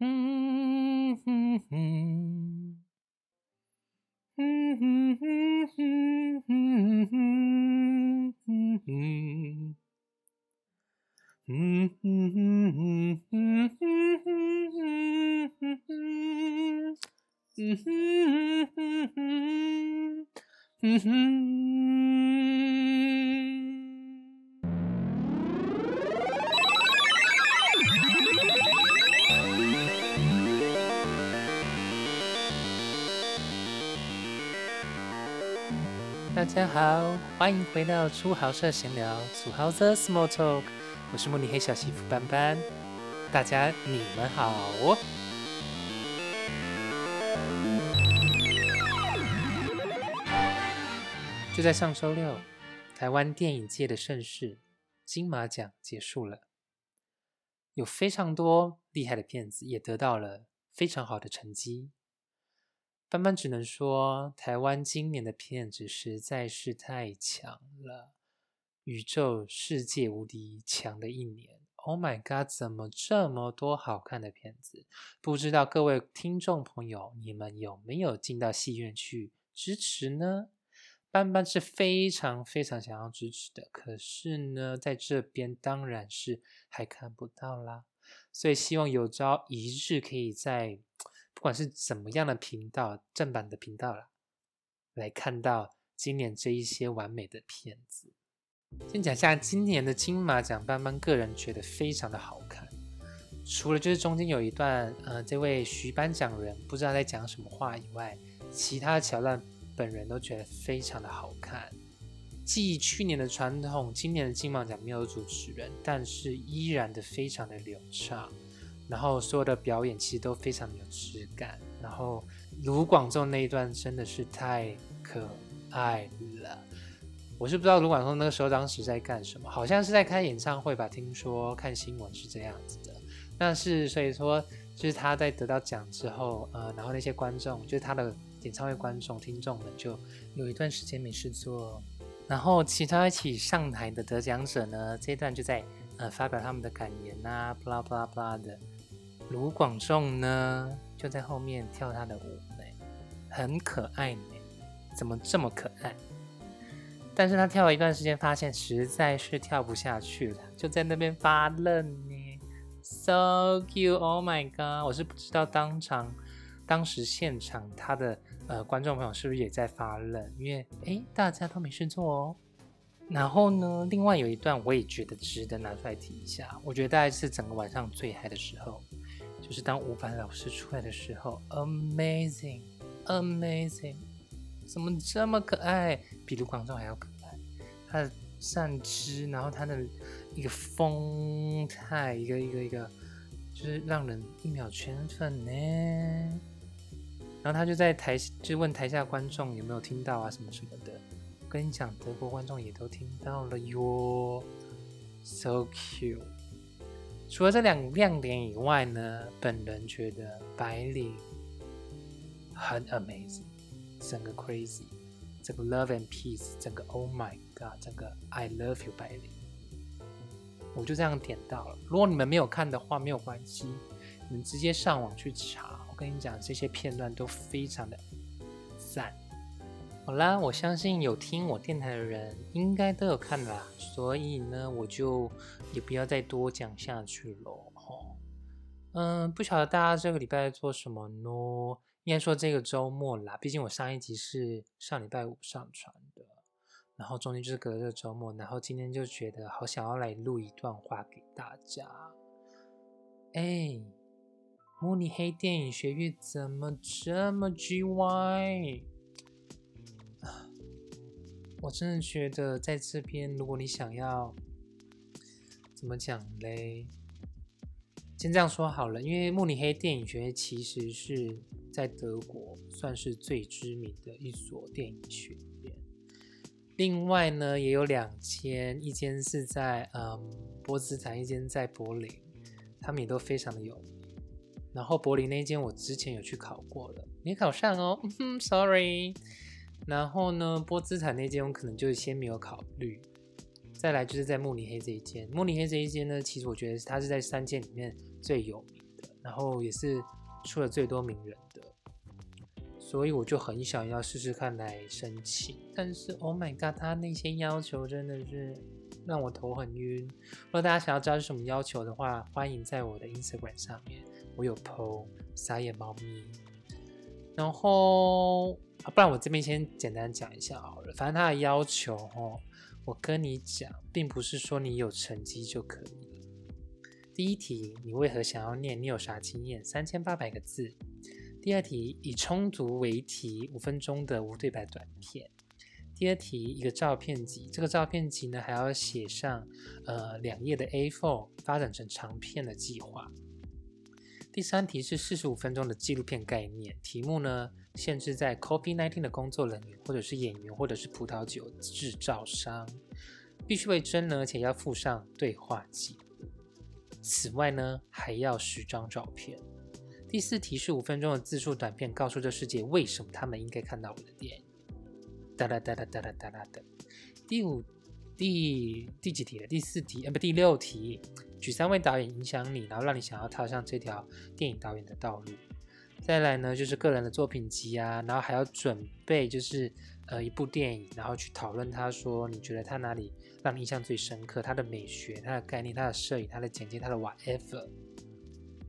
Mm-hmm. 大家好，欢迎回到初豪社闲聊，土豪的 Small Talk，我是慕尼黑小媳妇班班。大家你们好。就在上周六，台湾电影界的盛事金马奖结束了，有非常多厉害的片子也得到了非常好的成绩。班班只能说，台湾今年的片子实在是太强了，宇宙世界无敌强的一年。Oh my god，怎么这么多好看的片子？不知道各位听众朋友，你们有没有进到戏院去支持呢？班班是非常非常想要支持的，可是呢，在这边当然是还看不到啦。所以希望有朝一日可以在。不管是怎么样的频道，正版的频道啦，来看到今年这一些完美的片子。先讲下今年的金马奖，班班个人觉得非常的好看。除了就是中间有一段，呃，这位徐颁奖人不知道在讲什么话以外，其他的桥段本人都觉得非常的好看。继去年的传统，今年的金马奖没有主持人，但是依然的非常的流畅。然后所有的表演其实都非常有质感，然后卢广仲那一段真的是太可爱了。我是不知道卢广仲那个时候当时在干什么，好像是在开演唱会吧？听说看新闻是这样子的。但是所以说，就是他在得到奖之后，呃，然后那些观众，就是他的演唱会观众、听众们，就有一段时间没事做。然后其他一起上台的得奖者呢，这一段就在呃发表他们的感言啊，布拉布拉布拉的。卢广仲呢，就在后面跳他的舞呢，很可爱呢。怎么这么可爱？但是他跳了一段时间，发现实在是跳不下去了，就在那边发愣呢。So cute，Oh my god！我是不知道当场、当时现场他的呃观众朋友是不是也在发愣，因为哎大家都没事做哦。然后呢，另外有一段我也觉得值得拿出来提一下，我觉得大概是整个晚上最嗨的时候。就是当伍佰老师出来的时候，amazing，amazing，怎么这么可爱？比卢广仲还要可爱。他的站姿，然后他的一个风态，一个一个一个，就是让人一秒圈粉呢。然后他就在台，就问台下观众有没有听到啊，什么什么的。跟你讲，德国观众也都听到了哟，so cute。除了这两个亮点以外呢，本人觉得白领很 amazing，整个 crazy，这个 love and peace，整个 oh my god，整个 I love you 白领，我就这样点到了。如果你们没有看的话，没有关系，你们直接上网去查。我跟你讲，这些片段都非常的赞。好啦，我相信有听我电台的人应该都有看啦，所以呢，我就也不要再多讲下去喽。吼，嗯，不晓得大家这个礼拜在做什么呢？应该说这个周末啦，毕竟我上一集是上礼拜五上传的，然后中间就是隔着周末，然后今天就觉得好想要来录一段话给大家。哎，慕尼黑电影学院怎么这么 G Y？我真的觉得在这边，如果你想要怎么讲嘞？先这样说好了，因为慕尼黑电影学院其实是在德国算是最知名的一所电影学院。另外呢，也有两间，一间是在嗯波茨坦，一间在柏林，他们也都非常的有名。然后柏林那间我之前有去考过了，没考上哦嗯，sorry。然后呢，波兹坦那间我可能就是先没有考虑。再来就是在慕尼黑这一间，慕尼黑这一间呢，其实我觉得它是在三间里面最有名的。然后也是出了最多名人的，所以我就很想要试试看来申请。但是 Oh my god，他那些要求真的是让我头很晕。如果大家想要知道是什么要求的话，欢迎在我的 Instagram 上面，我有 PO 撒野猫咪。然后，不然我这边先简单讲一下好了。反正他的要求哦，我跟你讲，并不是说你有成绩就可以了。第一题，你为何想要念？你有啥经验？三千八百个字。第二题，以充足为题，五分钟的无对白短片。第二题，一个照片集，这个照片集呢还要写上呃两页的 A4，发展成长片的计划。第三题是四十五分钟的纪录片概念，题目呢限制在 COVID-19 的工作人员，或者是演员，或者是葡萄酒制造商，必须为真呢，而且要附上对话记录。此外呢，还要十张照片。第四题是五分钟的自述短片，告诉这世界为什么他们应该看到我的电影。哒啦哒啦哒啦哒啦的。第五、第第几题了？第四题，呃，不，第六题。举三位导演影响你，然后让你想要踏上这条电影导演的道路。再来呢，就是个人的作品集啊，然后还要准备就是呃一部电影，然后去讨论他说你觉得他哪里让你印象最深刻，他的美学、他的概念、他的摄影、他的剪接、他的 whatever。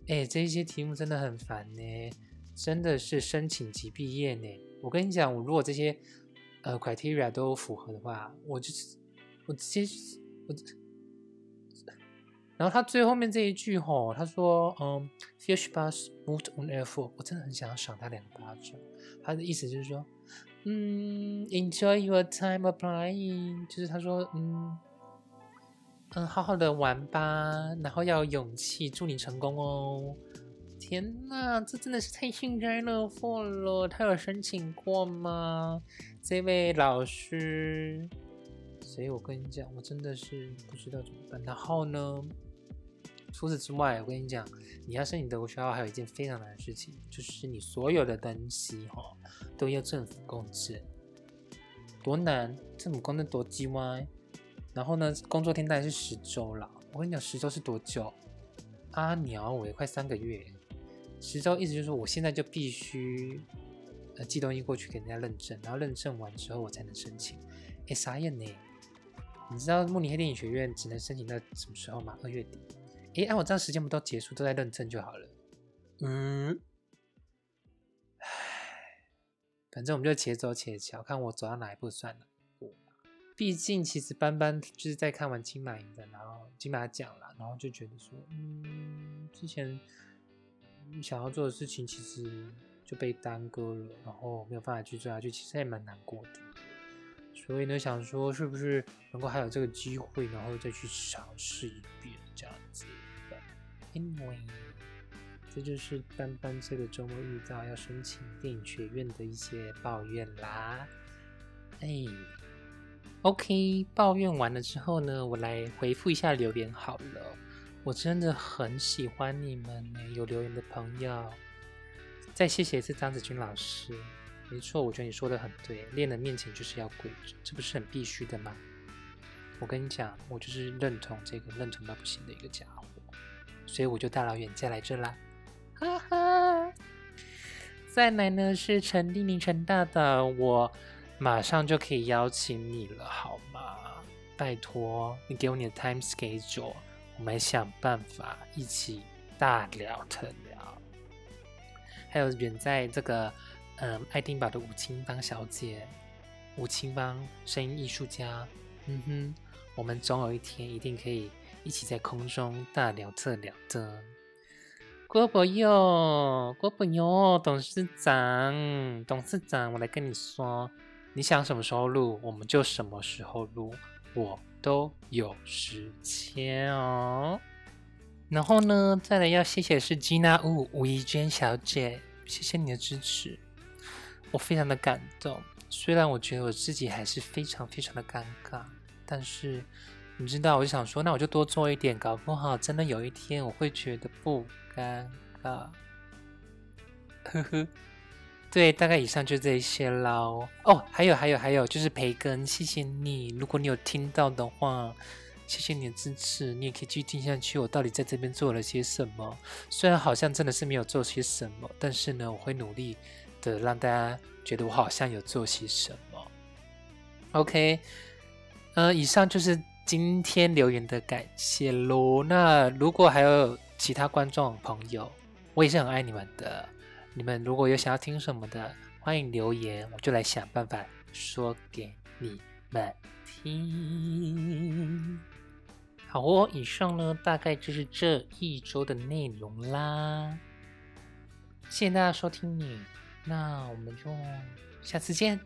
哎，这一些题目真的很烦呢，真的是申请即毕业呢。我跟你讲，我如果这些呃 criteria 都符合的话，我就是我直接我。然后他最后面这一句吼，他说：“嗯，fish bus moved on air four。”我真的很想要赏他两巴掌。他的意思就是说：“嗯，enjoy your time applying。”就是他说：“嗯，嗯，好好的玩吧，然后要有勇气，祝你成功哦。”天哪，这真的是太幸灾乐祸了！他有申请过吗？这位老师？所以我跟你讲，我真的是不知道怎么办。然后呢？除此之外，我跟你讲，你要申请德国学校，还有一件非常难的事情，就是你所有的东西哈都要政府公证，多难！政府公证多鸡歪。然后呢，工作天大概是十周了。我跟你讲，十周是多久？阿鸟尾快三个月。十周意思就是说，我现在就必须呃寄东西过去给人家认证，然后认证完之后我才能申请。哎，傻眼呢！你知道慕尼黑电影学院只能申请到什么时候吗？二月底。哎，按我这样时间不到结束，都在认证就好了。嗯，唉，反正我们就且走且瞧，看我走到哪一步算了。毕竟其实班班就是在看完金马影的，然后金马奖了，然后就觉得说，嗯，之前想要做的事情其实就被耽搁了，然后没有办法去做下去，其实也蛮难过的。所以呢，想说是不是能够还有这个机会，然后再去尝试一遍这样子。Anyway，这就是班班这个周末遇到要申请电影学院的一些抱怨啦。哎，OK，抱怨完了之后呢，我来回复一下留言好了。我真的很喜欢你们，有留言的朋友。再谢谢一次张子君老师。没错，我觉得你说的很对，练人面前就是要跪着，这不是很必须的吗？我跟你讲，我就是认同这个认同到不行的一个家伙，所以我就大老远嫁来这啦，哈哈。再来呢是陈丽玲陈大大，我马上就可以邀请你了，好吗？拜托你给我你的 time schedule，我们想办法一起大聊特聊。还有远在这个。嗯，爱丁堡的吴青芳小姐，吴青芳声音艺术家，嗯哼，我们总有一天一定可以一起在空中大聊特聊的。郭伯佑，郭伯佑，董事长，董事长，我来跟你说，你想什么时候录，我们就什么时候录，我都有时间哦。然后呢，再来要谢谢是吉娜吴吴怡娟小姐，谢谢你的支持。我非常的感动，虽然我觉得我自己还是非常非常的尴尬，但是你知道，我就想说，那我就多做一点，搞不好真的有一天我会觉得不尴尬。呵呵，对，大概以上就这些喽。哦，还有还有还有，就是培根，谢谢你，如果你有听到的话，谢谢你的支持，你也可以继续听下去。我到底在这边做了些什么？虽然好像真的是没有做些什么，但是呢，我会努力的让大家觉得我好像有做些什么。OK，呃，以上就是今天留言的感谢喽。那如果还有其他观众朋友，我也是很爱你们的。你们如果有想要听什么的，欢迎留言，我就来想办法说给你们听。好哦，以上呢大概就是这一周的内容啦。谢谢大家收听你，那我们就下次见。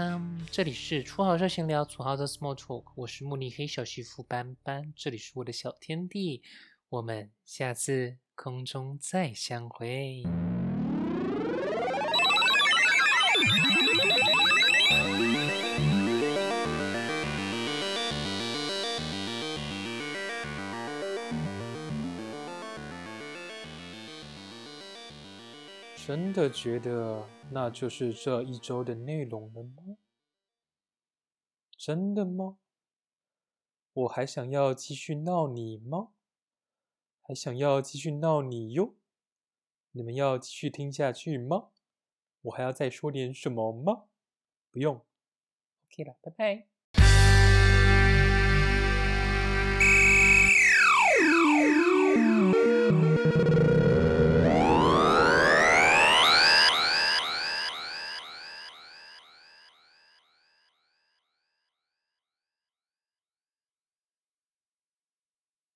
嗯，这里是初号热闲聊，土豪的 Small Talk，我是慕尼黑小媳妇班班，这里是我的小天地，我们下次空中再相会。真的觉得那就是这一周的内容了吗？真的吗？我还想要继续闹你吗？还想要继续闹你哟？你们要继续听下去吗？我还要再说点什么吗？不用，OK 了，拜拜。